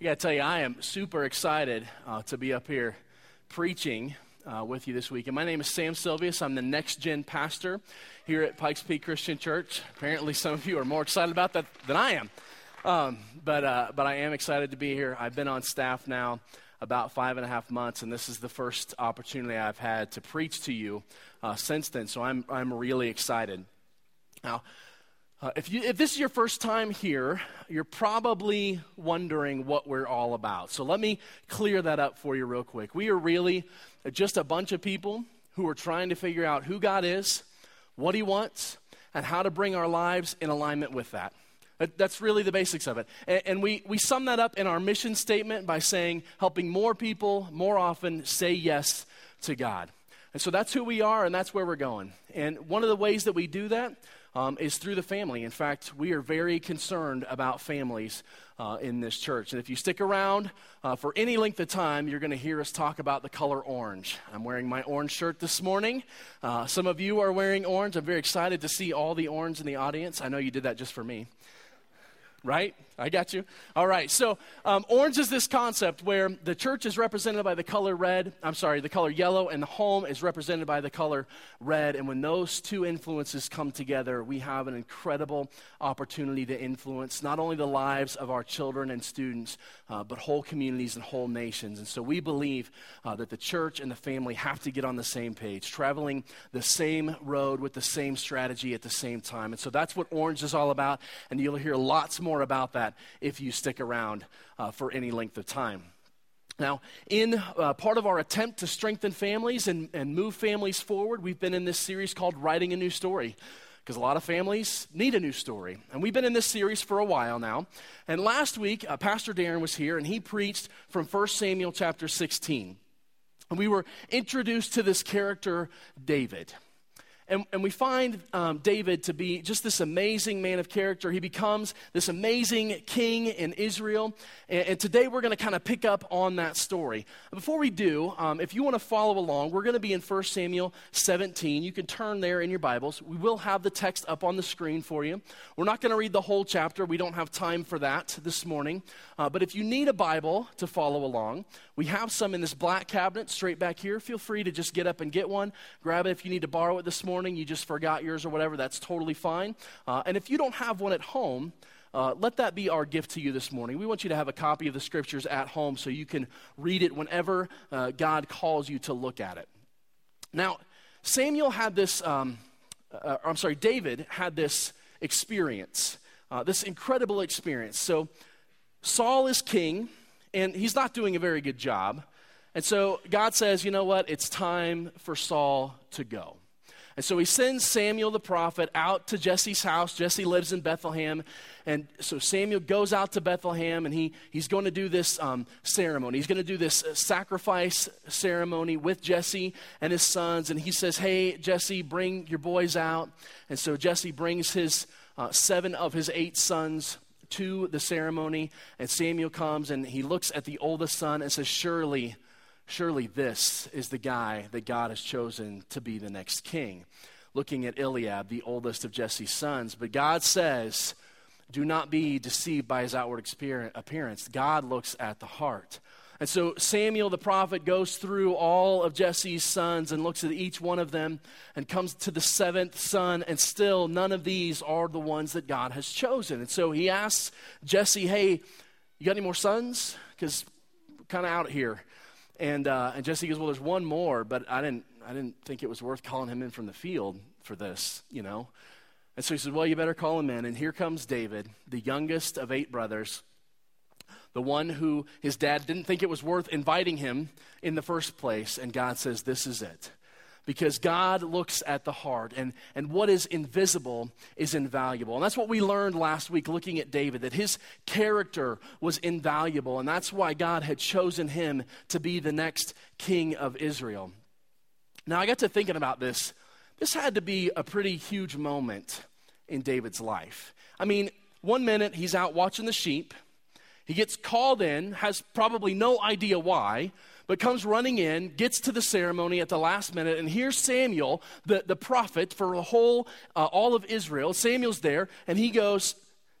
I got to tell you, I am super excited uh, to be up here preaching uh, with you this week. And my name is Sam Silvius. I'm the next gen pastor here at Pikes Peak Christian Church. Apparently, some of you are more excited about that than I am. Um, but, uh, but I am excited to be here. I've been on staff now about five and a half months, and this is the first opportunity I've had to preach to you uh, since then. So I'm, I'm really excited. Now, uh, if, you, if this is your first time here, you're probably wondering what we're all about. So let me clear that up for you real quick. We are really just a bunch of people who are trying to figure out who God is, what He wants, and how to bring our lives in alignment with that. that that's really the basics of it. And, and we, we sum that up in our mission statement by saying, helping more people more often say yes to God. And so that's who we are, and that's where we're going. And one of the ways that we do that um, is through the family. In fact, we are very concerned about families uh, in this church. And if you stick around uh, for any length of time, you're going to hear us talk about the color orange. I'm wearing my orange shirt this morning. Uh, some of you are wearing orange. I'm very excited to see all the orange in the audience. I know you did that just for me right? I got you. All right. So, um, orange is this concept where the church is represented by the color red. I'm sorry, the color yellow, and the home is represented by the color red. And when those two influences come together, we have an incredible opportunity to influence not only the lives of our children and students, uh, but whole communities and whole nations. And so, we believe uh, that the church and the family have to get on the same page, traveling the same road with the same strategy at the same time. And so, that's what orange is all about. And you'll hear lots more about that if you stick around uh, for any length of time. Now, in uh, part of our attempt to strengthen families and, and move families forward, we've been in this series called Writing a New Story because a lot of families need a new story. And we've been in this series for a while now. And last week, uh, Pastor Darren was here and he preached from 1 Samuel chapter 16. And we were introduced to this character, David. And, and we find um, David to be just this amazing man of character. He becomes this amazing king in Israel. And, and today we're going to kind of pick up on that story. Before we do, um, if you want to follow along, we're going to be in 1 Samuel 17. You can turn there in your Bibles. We will have the text up on the screen for you. We're not going to read the whole chapter, we don't have time for that this morning. Uh, but if you need a Bible to follow along, we have some in this black cabinet straight back here. Feel free to just get up and get one. Grab it if you need to borrow it this morning morning, you just forgot yours or whatever, that's totally fine. Uh, and if you don't have one at home, uh, let that be our gift to you this morning. We want you to have a copy of the scriptures at home so you can read it whenever uh, God calls you to look at it. Now, Samuel had this, um, uh, I'm sorry, David had this experience, uh, this incredible experience. So, Saul is king, and he's not doing a very good job. And so God says, you know what? It's time for Saul to go. And so he sends Samuel the prophet out to Jesse's house. Jesse lives in Bethlehem. And so Samuel goes out to Bethlehem and he, he's going to do this um, ceremony. He's going to do this uh, sacrifice ceremony with Jesse and his sons. And he says, Hey, Jesse, bring your boys out. And so Jesse brings his uh, seven of his eight sons to the ceremony. And Samuel comes and he looks at the oldest son and says, Surely Surely this is the guy that God has chosen to be the next king. Looking at Eliab, the oldest of Jesse's sons. But God says, do not be deceived by his outward appearance. God looks at the heart. And so Samuel the prophet goes through all of Jesse's sons and looks at each one of them and comes to the seventh son, and still none of these are the ones that God has chosen. And so he asks Jesse, Hey, you got any more sons? Because kind of out here. And, uh, and Jesse goes, Well, there's one more, but I didn't, I didn't think it was worth calling him in from the field for this, you know? And so he says, Well, you better call him in. And here comes David, the youngest of eight brothers, the one who his dad didn't think it was worth inviting him in the first place. And God says, This is it because God looks at the heart, and, and what is invisible is invaluable. And that's what we learned last week looking at David, that his character was invaluable, and that's why God had chosen him to be the next king of Israel. Now, I got to thinking about this. This had to be a pretty huge moment in David's life. I mean, one minute he's out watching the sheep, he gets called in, has probably no idea why but comes running in, gets to the ceremony at the last minute, and here's Samuel, the, the prophet for the whole, uh, all of Israel. Samuel's there, and he goes,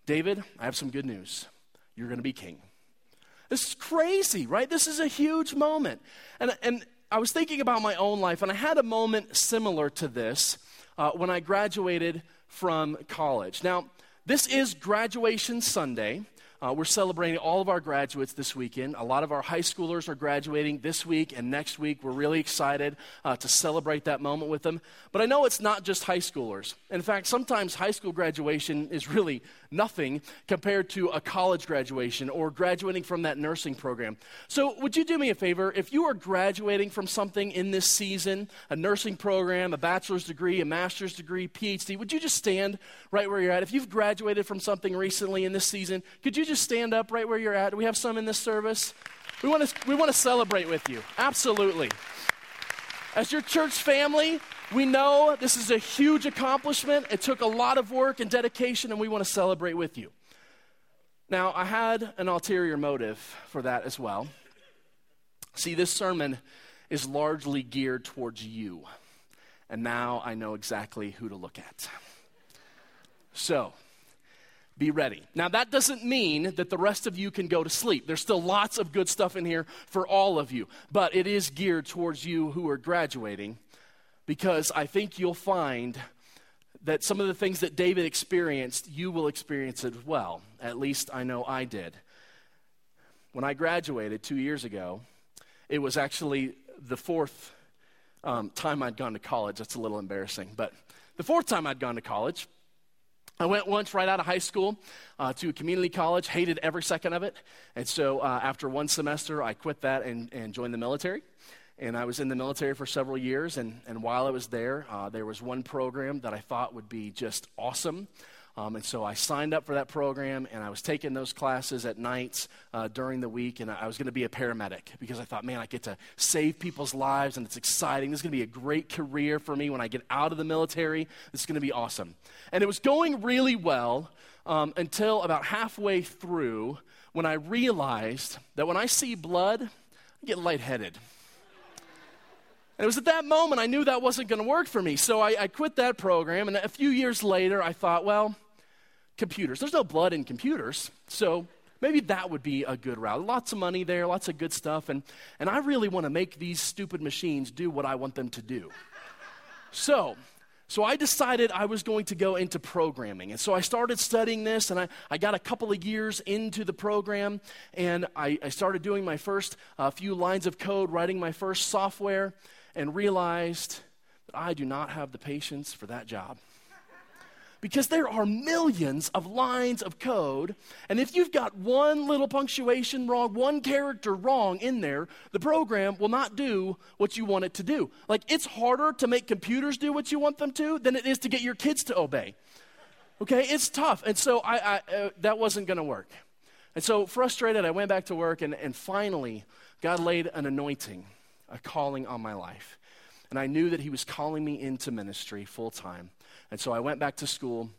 David, I have some good news. You're going to be king. This is crazy, right? This is a huge moment. And, and I was thinking about my own life, and I had a moment similar to this uh, when I graduated from college. Now, this is graduation Sunday. Uh, we're celebrating all of our graduates this weekend. A lot of our high schoolers are graduating this week and next week. We're really excited uh, to celebrate that moment with them. But I know it's not just high schoolers. In fact, sometimes high school graduation is really nothing compared to a college graduation or graduating from that nursing program. So, would you do me a favor? If you are graduating from something in this season, a nursing program, a bachelor's degree, a master's degree, PhD, would you just stand right where you're at? If you've graduated from something recently in this season, could you just stand up right where you're at? We have some in this service? We want to, we want to celebrate with you. Absolutely. As your church family, we know this is a huge accomplishment. It took a lot of work and dedication, and we want to celebrate with you. Now, I had an ulterior motive for that as well. See, this sermon is largely geared towards you, and now I know exactly who to look at. So, be ready. Now, that doesn't mean that the rest of you can go to sleep. There's still lots of good stuff in here for all of you, but it is geared towards you who are graduating because I think you'll find that some of the things that David experienced, you will experience as well. At least I know I did. When I graduated two years ago, it was actually the fourth um, time I'd gone to college. That's a little embarrassing, but the fourth time I'd gone to college. I went once right out of high school uh, to a community college, hated every second of it. And so uh, after one semester, I quit that and, and, joined the military. And I was in the military for several years. And, and while I was there, uh, there was one program that I thought would be just awesome. Um, and so I signed up for that program, and I was taking those classes at nights uh, during the week, and I was going to be a paramedic because I thought, man, I get to save people's lives, and it's exciting. This is going to be a great career for me when I get out of the military. This is going to be awesome. And it was going really well um, until about halfway through when I realized that when I see blood, I get lightheaded. And it was at that moment I knew that wasn't going to work for me. So I, I, quit that program. And a few years later, I thought, well, computers. There's no blood in computers, so maybe that would be a good route. Lots of money there, lots of good stuff, and, and I really want to make these stupid machines do what I want them to do. So, so I decided I was going to go into programming. And so I started studying this, and I, I got a couple of years into the program, and I, I started doing my first uh, few lines of code, writing my first software, and realized that I do not have the patience for that job because there are millions of lines of code. And if you've got one little punctuation wrong, one character wrong in there, the program will not do what you want it to do. Like, it's harder to make computers do what you want them to than it is to get your kids to obey. Okay, it's tough. And so I, I uh, that wasn't going to work. And so, frustrated, I went back to work, and, and finally, God laid an anointing, a calling on my life. And I knew that He was calling me into ministry full time. And so I went back to school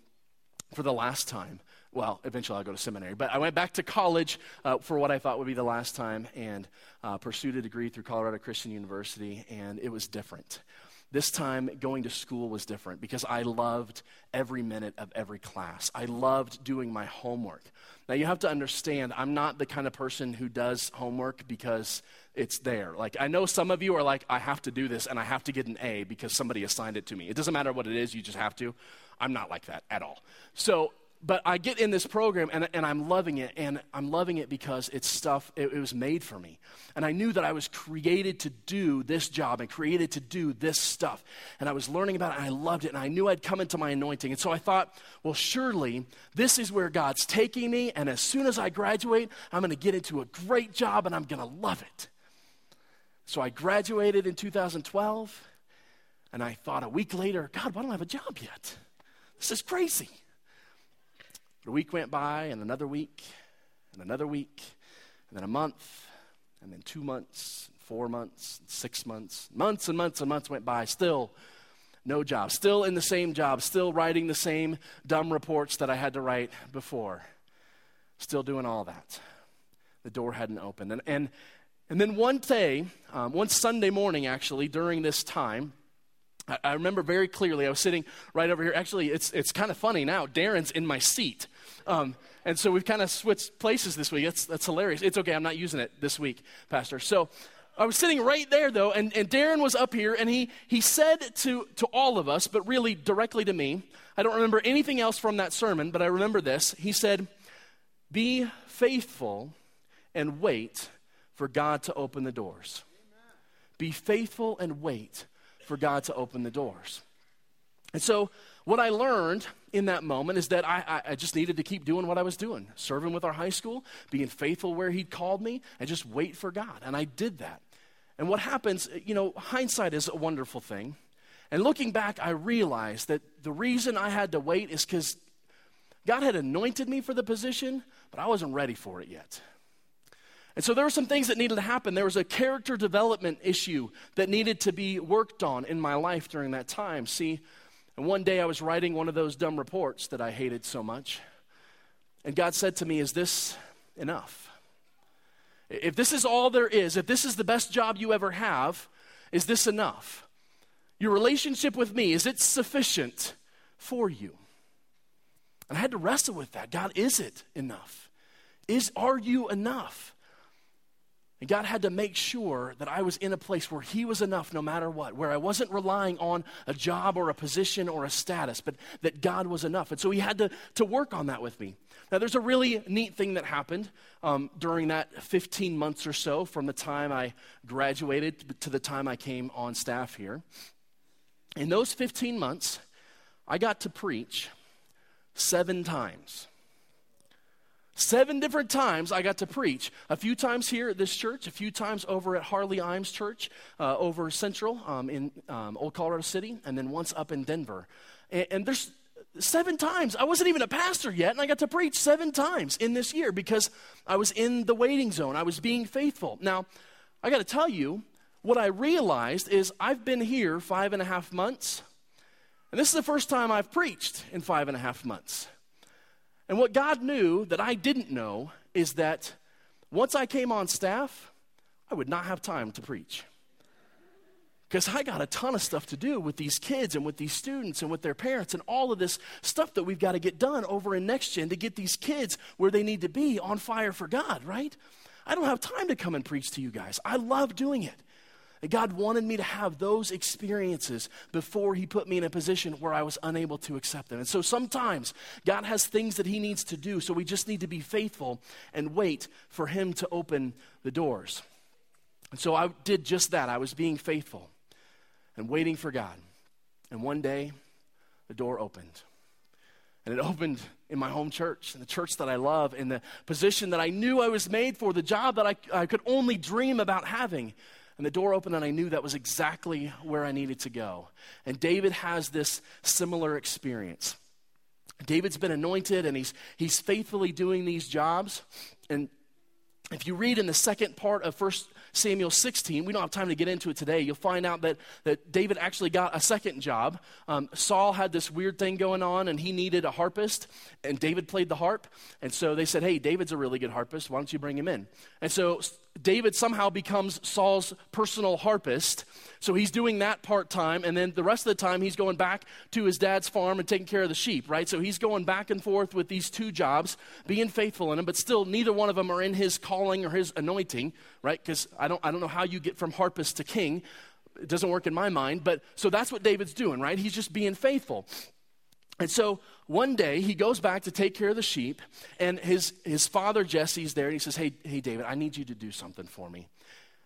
for the last time. Well, eventually I'll go to seminary, but I went back to college uh, for what I thought would be the last time and uh, pursued a degree through Colorado Christian University, and it was different. This time, going to school was different because I loved every minute of every class. I loved doing my homework. Now, you have to understand, I'm not the kind of person who does homework because it's there. Like, I know some of you are like, I have to do this and I have to get an A because somebody assigned it to me. It doesn't matter what it is, you just have to. I'm not like that at all. So, but I get in this program and, and I'm loving it, and I'm loving it because it's stuff, it, it, was made for me. And I knew that I was created to do this job and created to do this stuff. And I was learning about it, and I loved it, and I knew I'd come into my anointing. And so I thought, well, surely this is where God's taking me, and as soon as I graduate, I'm going to get into a great job, and I'm going to love it. So I graduated in 2012, and I thought a week later, God, why don't I have a job yet? This is crazy. But a week went by, and another week, and another week, and then a month, and then two months, four months, six months, months and months and months went by. Still no job, still in the same job, still writing the same dumb reports that I had to write before, still doing all that. The door hadn't opened. And, and, and then one day, um, one Sunday morning actually, during this time, I, I remember very clearly, I was sitting right over here. Actually, it's, it's kind of funny now. Darren's in my seat. Um, and so we've kind of switched places this week. That's, that's hilarious. It's okay, I'm not using it this week, Pastor. So I was sitting right there, though, and, and Darren was up here, and he, he said to, to all of us, but really directly to me, I don't remember anything else from that sermon, but I remember this. He said, Be faithful and wait for God to open the doors. Be faithful and wait for God to open the doors. And so, what I learned in that moment is that I, I, just needed to keep doing what I was doing, serving with our high school, being faithful where He'd called me, and just wait for God. And I did that. And what happens, you know, hindsight is a wonderful thing. And looking back, I realized that the reason I had to wait is because God had anointed me for the position, but I wasn't ready for it yet. And so there were some things that needed to happen. There was a character development issue that needed to be worked on in my life during that time. See, and one day I was writing one of those dumb reports that I hated so much. And God said to me, Is this enough? If this is all there is, if this is the best job you ever have, is this enough? Your relationship with me, is it sufficient for you? And I had to wrestle with that. God, is it enough? Is are you enough? And God had to make sure that I was in a place where He was enough no matter what, where I wasn't relying on a job or a position or a status, but that God was enough. And so He had to, to work on that with me. Now, there's a really neat thing that happened um, during that 15 months or so from the time I graduated to the time I came on staff here. In those 15 months, I got to preach seven times. Seven different times I got to preach. A few times here at this church, a few times over at Harley Imes Church uh, over Central um, in um, Old Colorado City, and then once up in Denver. And, and there's seven times. I wasn't even a pastor yet, and I got to preach seven times in this year because I was in the waiting zone. I was being faithful. Now, I got to tell you, what I realized is I've been here five and a half months, and this is the first time I've preached in five and a half months. And what God knew that I didn't know is that once I came on staff, I would not have time to preach. Because I got a ton of stuff to do with these kids and with these students and with their parents and all of this stuff that we've got to get done over in Next Gen to get these kids where they need to be on fire for God, right? I don't have time to come and preach to you guys. I love doing it. And God wanted me to have those experiences before He put me in a position where I was unable to accept them. And so sometimes God has things that He needs to do, so we just need to be faithful and wait for Him to open the doors. And so I did just that. I was being faithful and waiting for God. And one day, the door opened. And it opened in my home church, in the church that I love, in the position that I knew I was made for, the job that I, I could only dream about having. And the door opened, and I knew that was exactly where I needed to go. And David has this similar experience. David's been anointed, and he's, he's faithfully doing these jobs. And if you read in the second part of First Samuel 16, we don't have time to get into it today. You'll find out that, that David actually got a second job. Um, Saul had this weird thing going on, and he needed a harpist, and David played the harp. And so they said, Hey, David's a really good harpist. Why don't you bring him in? And so David somehow becomes Saul's personal harpist. So he's doing that part time, and then the rest of the time he's going back to his dad's farm and taking care of the sheep, right? So he's going back and forth with these two jobs, being faithful in them, but still neither one of them are in his calling or his anointing, right? Because I don't, I don't know how you get from harpist to king. It doesn't work in my mind, but so that's what David's doing, right? He's just being faithful. And so one day he goes back to take care of the sheep, and his, his father Jesse's there, and he says, hey, hey, David, I need you to do something for me.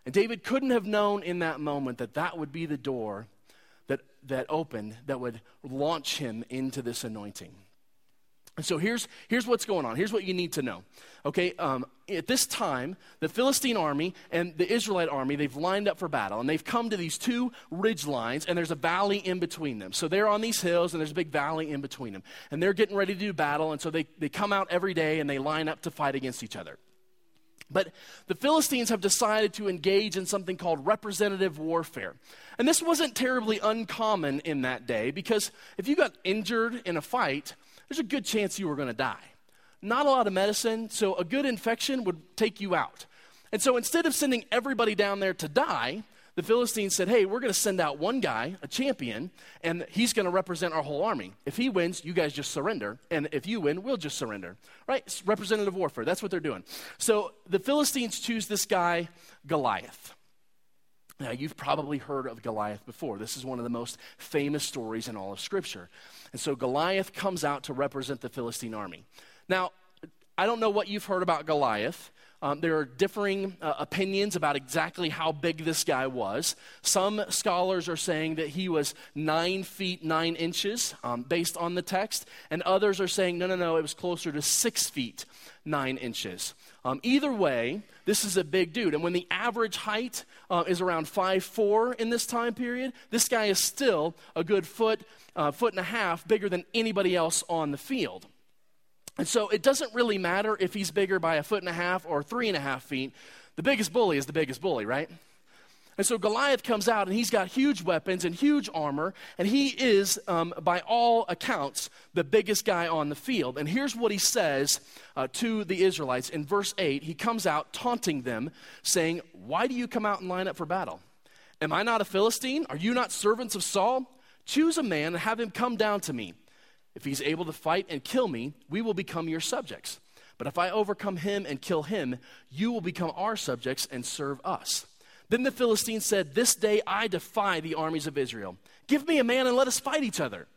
And David couldn't have known in that moment that that would be the door that, that opened that would launch him into this anointing. And so here's, here's what's going on. Here's what you need to know. Okay, um, at this time, the Philistine army and the Israelite army, they've lined up for battle. And they've come to these two ridge lines, and there's a valley in between them. So they're on these hills, and there's a big valley in between them. And they're getting ready to do battle, and so they, they come out every day and they line up to fight against each other. But the Philistines have decided to engage in something called representative warfare. And this wasn't terribly uncommon in that day because if you got injured in a fight, there's a good chance you were going to die. Not a lot of medicine, so a good infection would take you out. And so instead of sending everybody down there to die, the Philistines said, Hey, we're going to send out one guy, a champion, and he's going to represent our whole army. If he wins, you guys just surrender. And if you win, we'll just surrender. Right? It's representative warfare. That's what they're doing. So the Philistines choose this guy, Goliath. Now, you've probably heard of Goliath before. This is one of the most famous stories in all of Scripture. And so Goliath comes out to represent the Philistine army. Now, I don't know what you've heard about Goliath. Um, there are differing uh, opinions about exactly how big this guy was. Some scholars are saying that he was nine feet nine inches um, based on the text, and others are saying, no, no, no, it was closer to six feet nine inches. Um, either way, this is a big dude. And when the average height uh, is around five four in this time period, this guy is still a good foot, uh, foot and a half bigger than anybody else on the field. And so it doesn't really matter if he's bigger by a foot and a half or three and a half feet. The biggest bully is the biggest bully, right? And so Goliath comes out and he's got huge weapons and huge armor, and he is, um, by all accounts, the biggest guy on the field. And here's what he says uh, to the Israelites in verse 8. He comes out taunting them, saying, Why do you come out and line up for battle? Am I not a Philistine? Are you not servants of Saul? Choose a man and have him come down to me. If he's able to fight and kill me, we will become your subjects. But if I overcome him and kill him, you will become our subjects and serve us. Then the Philistines said, This day I defy the armies of Israel. Give me a man and let us fight each other.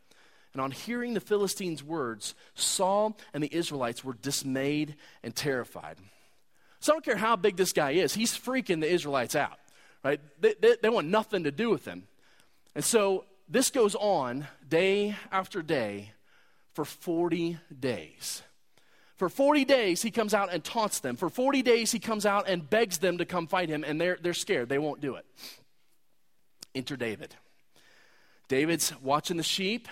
And on hearing the Philistines' words, Saul and the Israelites were dismayed and terrified. So I don't care how big this guy is, he's freaking the Israelites out, right? They, they, they want nothing to do with him. And so this goes on day after day for 40 days. For 40 days, he comes out and taunts them. For 40 days, he comes out and begs them to come fight him, and they're, they're scared. They won't do it. Enter David. David's watching the sheep.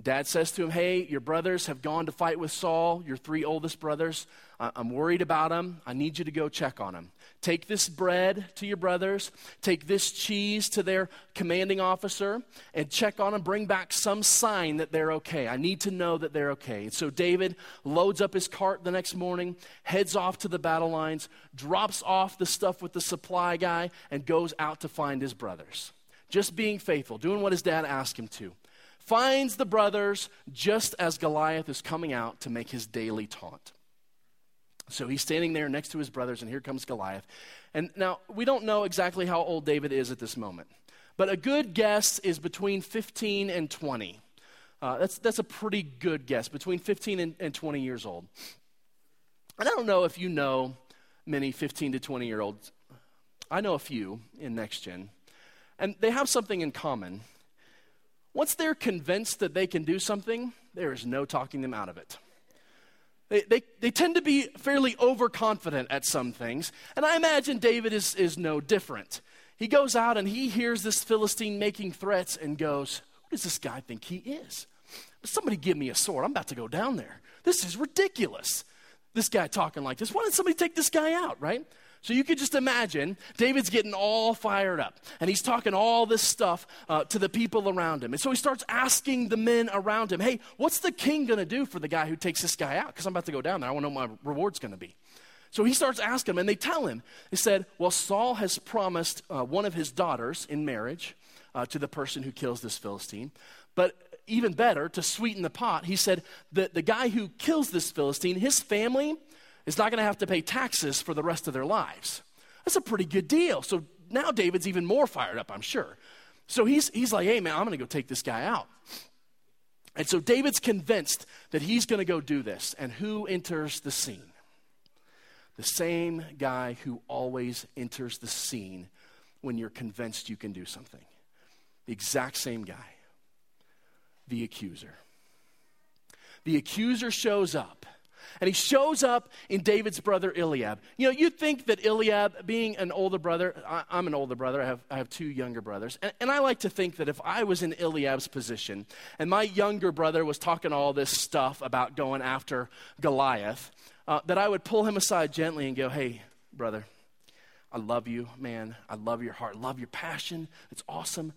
Dad says to him, Hey, your brothers have gone to fight with Saul, your three oldest brothers. I'm worried about them. I need you to go check on them. Take this bread to your brothers, take this cheese to their commanding officer, and check on them. Bring back some sign that they're okay. I need to know that they're okay. And so David loads up his cart the next morning, heads off to the battle lines, drops off the stuff with the supply guy, and goes out to find his brothers. Just being faithful, doing what his dad asked him to. Finds the brothers just as Goliath is coming out to make his daily taunt. So he's standing there next to his brothers, and here comes Goliath. And now, we don't know exactly how old David is at this moment, but a good guess is between 15 and 20. Uh, that's, that's a pretty good guess, between 15 and, and 20 years old. And I don't know if you know many 15 to 20 year olds. I know a few in Next Gen, and they have something in common. Once they're convinced that they can do something, there is no talking them out of it. They, they, they tend to be fairly overconfident at some things. And I imagine David is, is no different. He goes out and he hears this Philistine making threats and goes, Who does this guy think he is? Somebody give me a sword. I'm about to go down there. This is ridiculous. This guy talking like this. Why didn't somebody take this guy out, right? So you could just imagine David's getting all fired up and he's talking all this stuff uh, to the people around him. And so he starts asking the men around him, hey, what's the king going to do for the guy who takes this guy out? Because I'm about to go down there. I want to know my reward's going to be. So he starts asking them, and they tell him, they said, Well, Saul has promised uh, one of his daughters in marriage uh, to the person who kills this Philistine. But even better, to sweeten the pot, he said, the, the guy who kills this Philistine, his family is not going to have to pay taxes for the rest of their lives. That's a pretty good deal. So now David's even more fired up, I'm sure. So he's, he's like, hey, man, I'm going to go take this guy out. And so David's convinced that he's going to go do this. And who enters the scene? The same guy who always enters the scene when you're convinced you can do something. The exact same guy. The accuser. The accuser shows up and he shows up in David's brother Eliab. You know, you'd think that Eliab, being an older brother, I, am an older brother, I have, I have two younger brothers. And, and I like to think that if I was in Eliab's position and my younger brother was talking all this stuff about going after Goliath, uh, that I would pull him aside gently and go, hey, brother, I love you, man. I love your heart. Love your passion. It's awesome.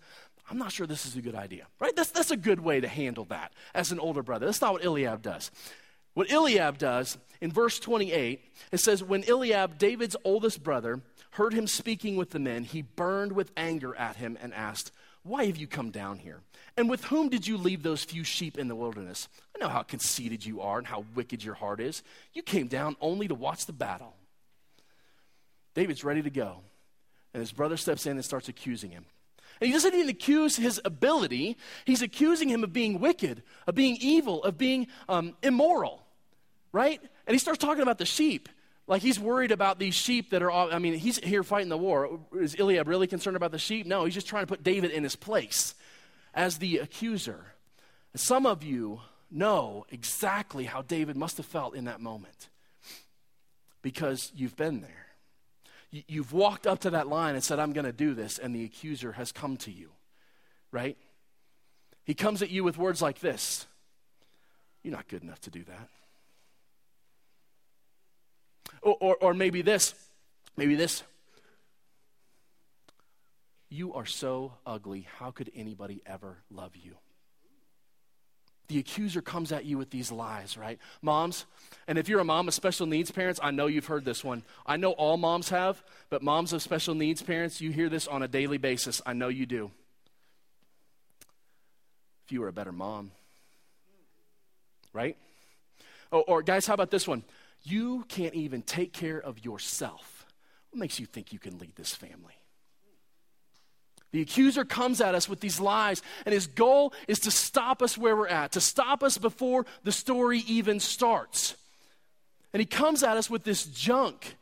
I'm not sure this is a good idea, right? That's, that's a good way to handle that as an older brother. That's not what Eliab does. What Eliab does in verse 28, it says, When Eliab, David's oldest brother, heard him speaking with the men, he burned with anger at him and asked, Why have you come down here? And with whom did you leave those few sheep in the wilderness? I know how conceited you are and how wicked your heart is. You came down only to watch the battle. David's ready to go. And his brother steps in and starts accusing him. And he doesn't even accuse his ability, he's accusing him of being wicked, of being evil, of being um, immoral, right? And he starts talking about the sheep. Like he's worried about these sheep that are, all, I mean, he's here fighting the war. Is Eliab really concerned about the sheep? No, he's just trying to put David in his place as the accuser. Some of you know exactly how David must have felt in that moment because you've been there. You've walked up to that line and said, I'm going to do this, and the accuser has come to you, right? He comes at you with words like this You're not good enough to do that. Or, or, or maybe this, maybe this. You are so ugly. How could anybody ever love you? the accuser comes at you with these lies, right? Moms, and if you're a mom of special needs parents, I know you've heard this one. I know all moms have, but moms of special needs parents, you hear this on a daily basis. I know you do. If you were a better mom, right? Or, or guys, how about this one? You can't even take care of yourself. What makes you think you can lead this family? The accuser comes at us with these lies, and his goal is to stop us where we're at, to stop us before the story even starts. And he comes at us with this junk.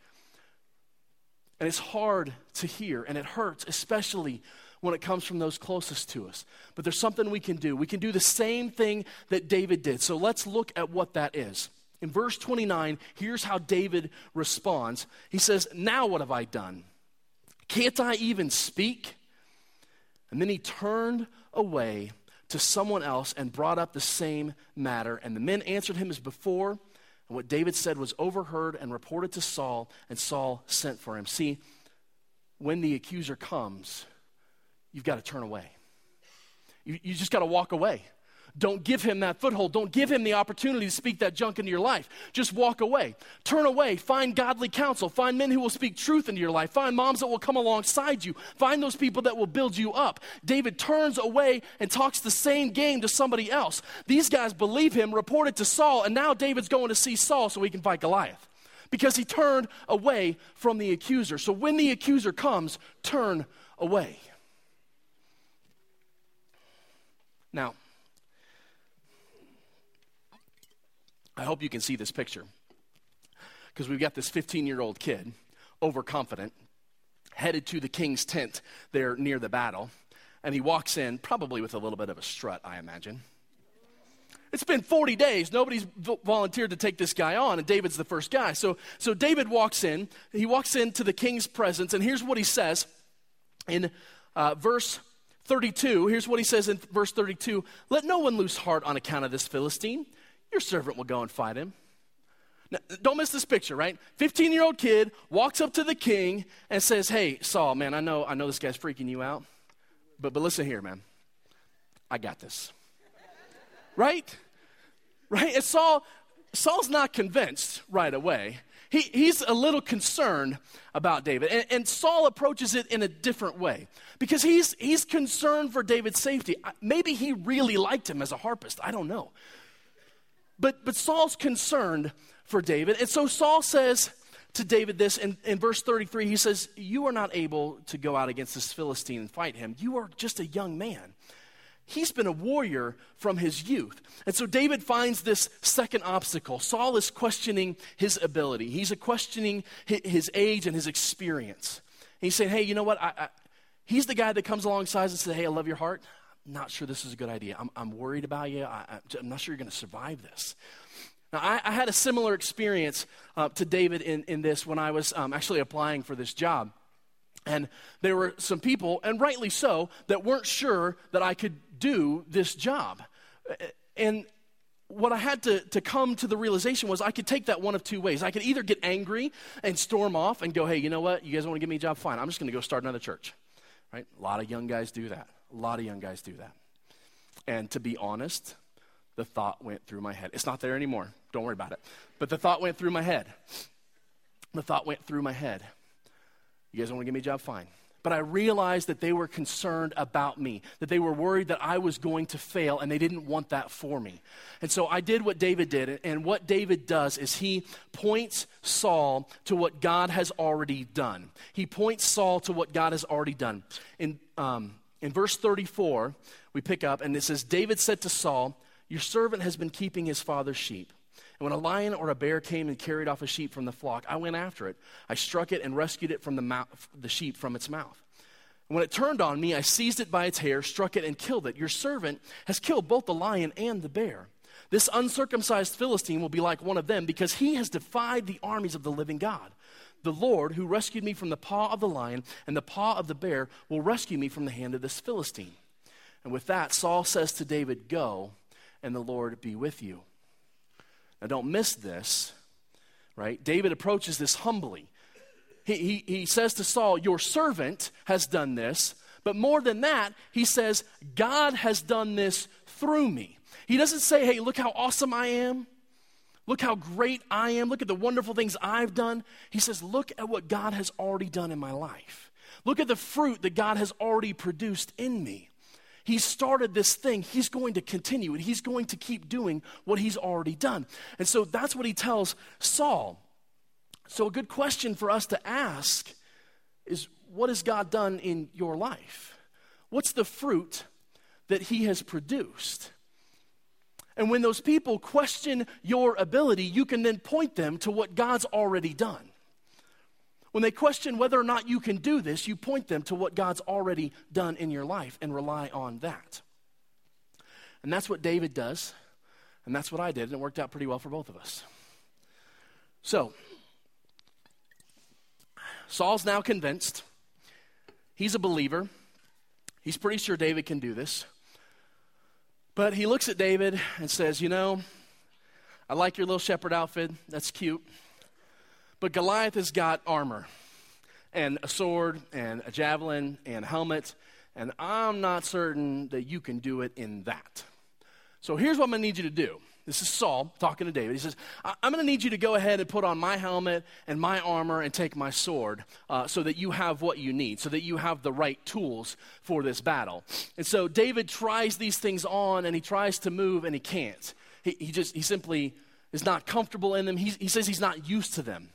And it's hard to hear, and it hurts, especially when it comes from those closest to us. But there's something we can do. We can do the same thing that David did. So let's look at what that is. In verse 29, here's how David responds. He says, Now what have I done? Can't I even speak? And then he turned away to someone else and brought up the same matter. And the men answered him as before. And what David said was overheard and reported to Saul, and Saul sent for him. See, when the accuser comes, you've got to turn away. You, you just got to walk away. Don't give him that foothold. Don't give him the opportunity to speak that junk into your life. Just walk away. Turn away. Find godly counsel. Find men who will speak truth into your life. Find moms that will come alongside you. Find those people that will build you up. David turns away and talks the same game to somebody else. These guys believe him, report it to Saul, and now David's going to see Saul so he can fight Goliath because he turned away from the accuser. So when the accuser comes, turn away. Now, I hope you can see this picture because we've got this 15 year old kid, overconfident, headed to the king's tent there near the battle. And he walks in, probably with a little bit of a strut, I imagine. It's been 40 days. Nobody's volunteered to take this guy on, and David's the first guy. So, so David walks in. He walks into the king's presence, and here's what he says in uh, verse 32. Here's what he says in verse 32 Let no one lose heart on account of this Philistine your servant will go and fight him. Now, don't miss this picture, right? 15 year old kid walks up to the king and says, Hey, Saul, man, I know, I know this guy's freaking you out, but, but listen here, man. I got this. right? Right? And Saul, Saul's not convinced right away. He, he's a little concerned about David. And, and, Saul approaches it in a different way because he's, he's concerned for David's safety. Maybe he really liked him as a harpist. I don't know. But, but Saul's concerned for David. And so Saul says to David this in, in verse 33 he says, You are not able to go out against this Philistine and fight him. You are just a young man. He's been a warrior from his youth. And so David finds this second obstacle. Saul is questioning his ability, he's questioning his age and his experience. And he's saying, Hey, you know what? I, I, he's the guy that comes alongside and says, Hey, I love your heart not sure this is a good idea. I'm, I'm worried about you. I, am not sure you're going to survive this. Now, I, I, had a similar experience uh, to David in, in this when I was um, actually applying for this job. And there were some people, and rightly so, that weren't sure that I could do this job. And what I had to, to come to the realization was I could take that one of two ways. I could either get angry and storm off and go, hey, you know what? You guys want to give me a job? Fine. I'm just going to go start another church. Right? A lot of young guys do that. A lot of young guys do that. And to be honest, the thought went through my head. It's not there anymore. don't worry about it. But the thought went through my head. The thought went through my head. You guys want to give me a job? Fine. But I realized that they were concerned about me, that they were worried that I was going to fail, and they didn't want that for me. And so I did what David did. And what David does is he points Saul to what God has already done. He points Saul to what God has already done. In, um, in verse 34, we pick up, and it says, David said to Saul, Your servant has been keeping his father's sheep. And when a lion or a bear came and carried off a sheep from the flock, I went after it. I struck it and rescued it from the, mouth, the sheep from its mouth. And when it turned on me, I seized it by its hair, struck it, and killed it. Your servant has killed both the lion and the bear. This uncircumcised Philistine will be like one of them because he has defied the armies of the living God. The Lord, who rescued me from the paw of the lion and the paw of the bear, will rescue me from the hand of this Philistine. And with that, Saul says to David, Go, and the Lord be with you. Now, don't miss this, right? David approaches this humbly. He, he, he says to Saul, Your servant has done this. But more than that, he says, God has done this through me. He doesn't say, Hey, look how awesome I am. Look how great I am. Look at the wonderful things I've done. He says, Look at what God has already done in my life. Look at the fruit that God has already produced in me. He started this thing. He's going to continue it. He's going to keep doing what he's already done. And so that's what he tells Saul. So, a good question for us to ask is what has God done in your life? What's the fruit that he has produced? And when those people question your ability, you can then point them to what God's already done. When they question whether or not you can do this, you point them to what God's already done in your life and rely on that. And that's what David does, and that's what I did, and it worked out pretty well for both of us. So, Saul's now convinced. He's a believer. He's pretty sure David can do this. But he looks at David and says, You know, I like your little shepherd outfit. That's cute. But Goliath has got armor and a sword and a javelin and a helmet, and I'm not certain that you can do it in that. So here's what I'm going to need you to do. This is Saul talking to David. He says, I'm going to need you to go ahead and put on my helmet and my armor and take my sword uh, so that you have what you need, so that you have the right tools for this battle. And so David tries these things on and he tries to move and he can't. He, he just, he simply is not comfortable in them. He, he says he's not used to them.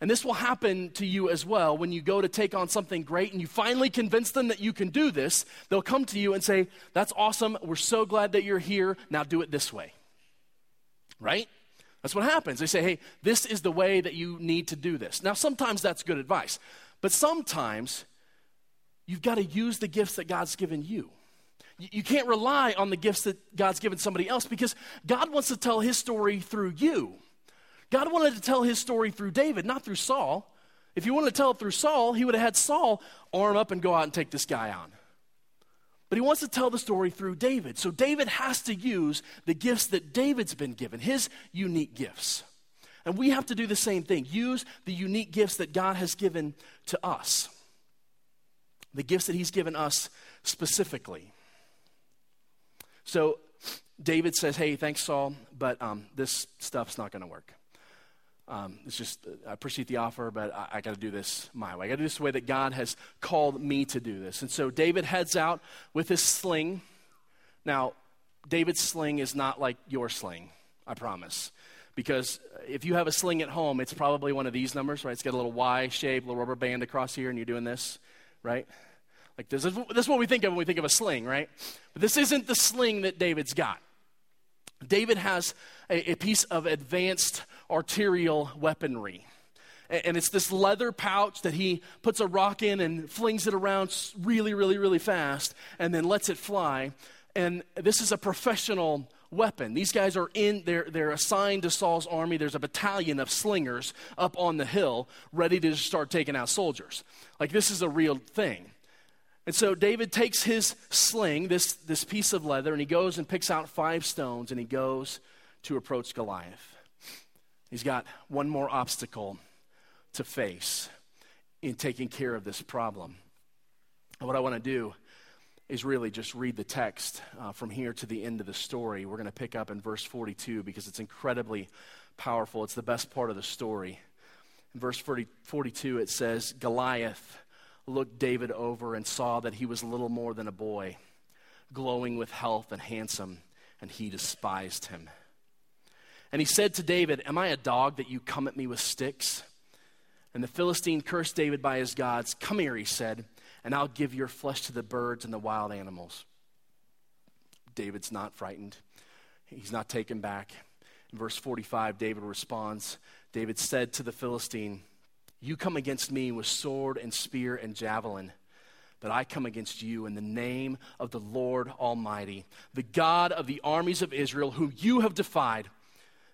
And this will happen to you as well when you go to take on something great and you finally convince them that you can do this. They'll come to you and say, That's awesome. We're so glad that you're here. Now do it this way. Right? That's what happens. They say, Hey, this is the way that you need to do this. Now, sometimes that's good advice, but sometimes you've got to use the gifts that God's given you. You can't rely on the gifts that God's given somebody else because God wants to tell his story through you. God wanted to tell his story through David, not through Saul. If he wanted to tell it through Saul, he would have had Saul arm up and go out and take this guy on. But he wants to tell the story through David. So David has to use the gifts that David's been given, his unique gifts. And we have to do the same thing use the unique gifts that God has given to us, the gifts that he's given us specifically. So David says, Hey, thanks, Saul, but um, this stuff's not going to work. Um, it's just, I appreciate the offer, but I, I got to do this my way. I got to do this the way that God has called me to do this. And so David heads out with his sling. Now, David's sling is not like your sling, I promise. Because if you have a sling at home, it's probably one of these numbers, right? It's got a little Y shape, little rubber band across here, and you're doing this, right? Like this is, this is what we think of when we think of a sling, right? But this isn't the sling that David's got. David has a, a piece of advanced arterial weaponry. And it's this leather pouch that he puts a rock in and flings it around really, really, really fast and then lets it fly. And this is a professional weapon. These guys are in, they're, they're assigned to Saul's army. There's a battalion of slingers up on the hill ready to start taking out soldiers. Like, this is a real thing. And so David takes his sling, this, this piece of leather, and he goes and picks out five stones and he goes to approach Goliath. He's got one more obstacle to face in taking care of this problem. And what I want to do is really just read the text uh, from here to the end of the story. We're going to pick up in verse 42 because it's incredibly powerful. It's the best part of the story. In verse 40, 42, it says Goliath looked David over and saw that he was little more than a boy, glowing with health and handsome, and he despised him. And he said to David, Am I a dog that you come at me with sticks? And the Philistine cursed David by his gods. Come here, he said and I'll give your flesh to the birds and the wild animals. David's not frightened, he's not taken back. In verse 45, David responds David said to the Philistine, You come against me with sword and spear and javelin. But I come against you in the name of the Lord Almighty, the God of the armies of Israel, whom you have defied.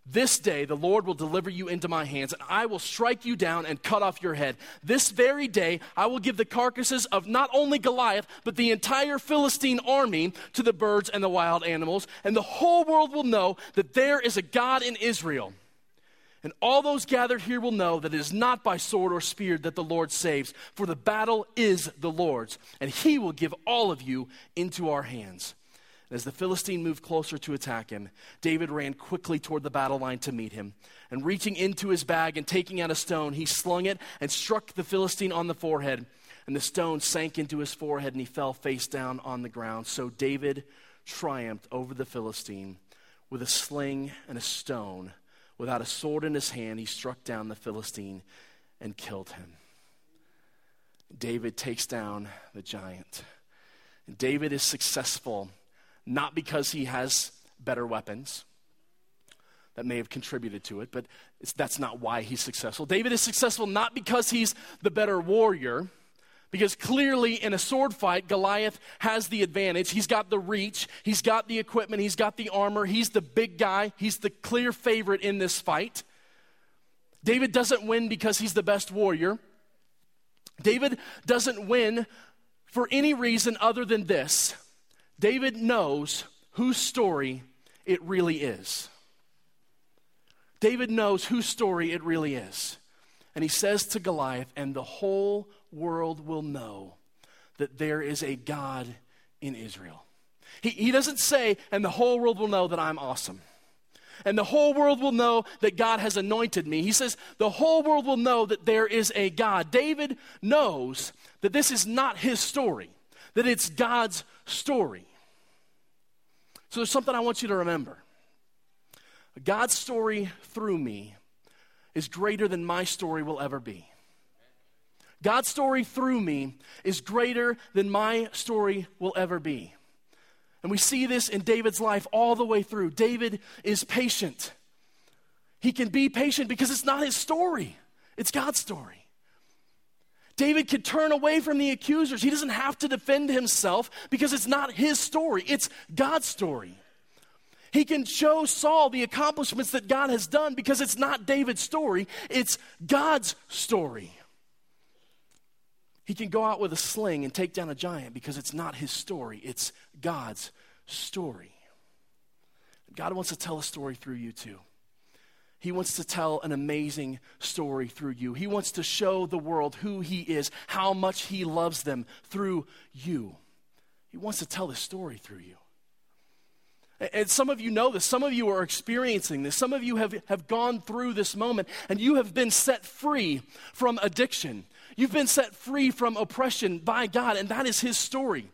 This day the Lord will deliver you into my hands, and I will strike you down and cut off your head. This very day I will give the carcasses of not only Goliath, but the entire Philistine army to the birds and the wild animals, and the whole world will know that there is a God in Israel. And all those gathered here will know that it is not by sword or spear that the Lord saves, for the battle is the Lord's, and he will give all of you into our hands. As the Philistine moved closer to attack him, David ran quickly toward the battle line to meet him. And reaching into his bag and taking out a stone, he slung it and struck the Philistine on the forehead. And the stone sank into his forehead and he fell face down on the ground. So David triumphed over the Philistine with a sling and a stone. Without a sword in his hand, he struck down the Philistine and killed him. David takes down the giant. David is successful not because he has better weapons that may have contributed to it, but that's not why he's successful. David is successful not because he's the better warrior, because clearly in a sword fight, Goliath has the advantage. He's got the reach, he's got the equipment, he's got the armor, he's the big guy, he's the clear favorite in this fight. David doesn't win because he's the best warrior. David doesn't win for any reason other than this David knows whose story it really is. David knows whose story it really is. And he says to Goliath, and the whole world will know that there is a God in Israel. He, he doesn't say, and the whole world will know that I'm awesome. And the whole world will know that God has anointed me. He says, the whole world will know that there is a God. David knows that this is not his story, that it's God's story. So there's something I want you to remember. God's story through me is greater than my story will ever be. God's story through me is greater than my story will ever be. And we see this in David's life all the way through. David is patient. He can be patient because it's not his story, it's God's story. David could turn away from the accusers. He doesn't have to defend himself because it's not his story, it's God's story. He can show Saul the accomplishments that God has done because it's not David's story, it's God's story. He can go out with a sling and take down a giant because it's not his story, it's God's story. God wants to tell a story through you too. He wants to tell an amazing story through you. He wants to show the world who He is, how much He loves them through you. He wants to tell this story through you. And some of you know this. Some of you are experiencing this. Some of you have, have gone through this moment and you have been set free from addiction. You've been set free from oppression by God, and that is His story.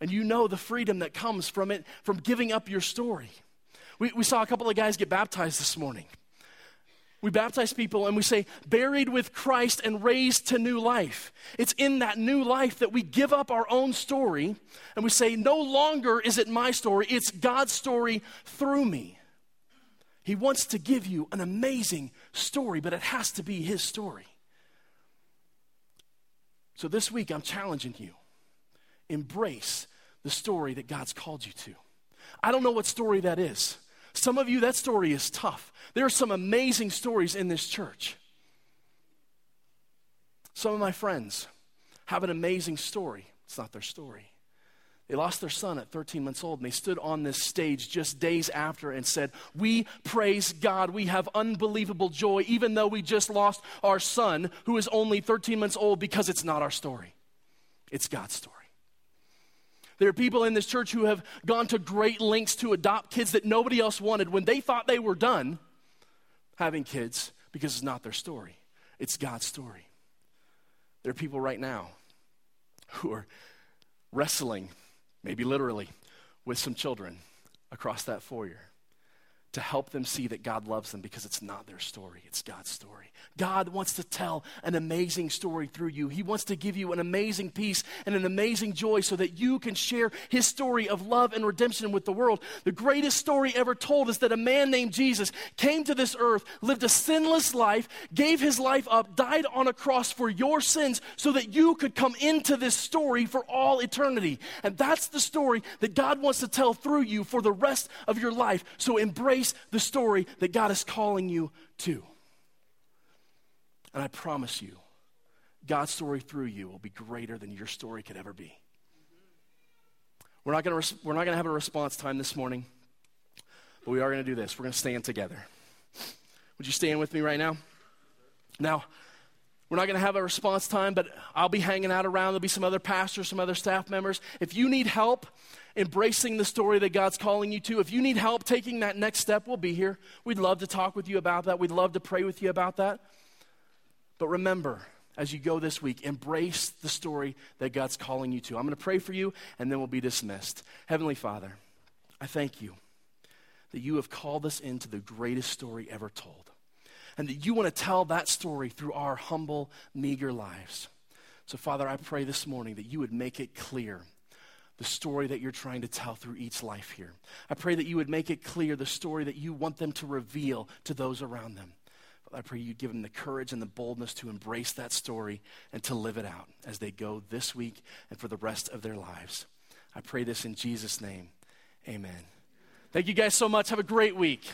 And you know the freedom that comes from it, from giving up your story. We, we saw a couple of guys get baptized this morning. We baptize people and we say, buried with Christ and raised to new life. It's in that new life that we give up our own story and we say, no longer is it my story, it's God's story through me. He wants to give you an amazing story, but it has to be His story. So this week, I'm challenging you embrace the story that God's called you to. I don't know what story that is. Some of you, that story is tough. There are some amazing stories in this church. Some of my friends have an amazing story. It's not their story. They lost their son at 13 months old, and they stood on this stage just days after and said, We praise God. We have unbelievable joy, even though we just lost our son, who is only 13 months old, because it's not our story. It's God's story. There are people in this church who have gone to great lengths to adopt kids that nobody else wanted when they thought they were done having kids because it's not their story, it's God's story. There are people right now who are wrestling, maybe literally, with some children across that foyer to help them see that God loves them because it's not their story, it's God's story. God wants to tell an amazing story through you. He wants to give you an amazing peace and an amazing joy so that you can share His story of love and redemption with the world. The greatest story ever told is that a man named Jesus came to this earth, lived a sinless life, gave his life up, died on a cross for your sins so that you could come into this story for all eternity. And that's the story that God wants to tell through you for the rest of your life. So embrace the story that God is calling you to. And I promise you, God's story through you will be greater than your story could ever be. We're not going to we're not going to have a response time this morning, but we are going to do this. We're going to stand together. Would you stand with me right now? Now, we're not going to have a response time, but I'll be hanging out around. There'll be some other pastors, some other staff members. If you need help embracing the story that God's calling you to, if you need help taking that next step, we'll be here. We'd love to talk with you about that. We'd love to pray with you about that. But remember, as you go this week, embrace the story that God's calling you to. I'm going to pray for you, and then we'll be dismissed. Heavenly Father, I thank you that you have called us into the greatest story ever told, and that you want to tell that story through our humble, meager lives. So, Father, I pray this morning that you would make it clear the story that you're trying to tell through each life here. I pray that you would make it clear the story that you want them to reveal to those around them. I pray you'd give them the courage and the boldness to embrace that story and to live it out as they go this week and for the rest of their lives. I pray this in Jesus' name. Amen. Thank you guys so much. Have a great week.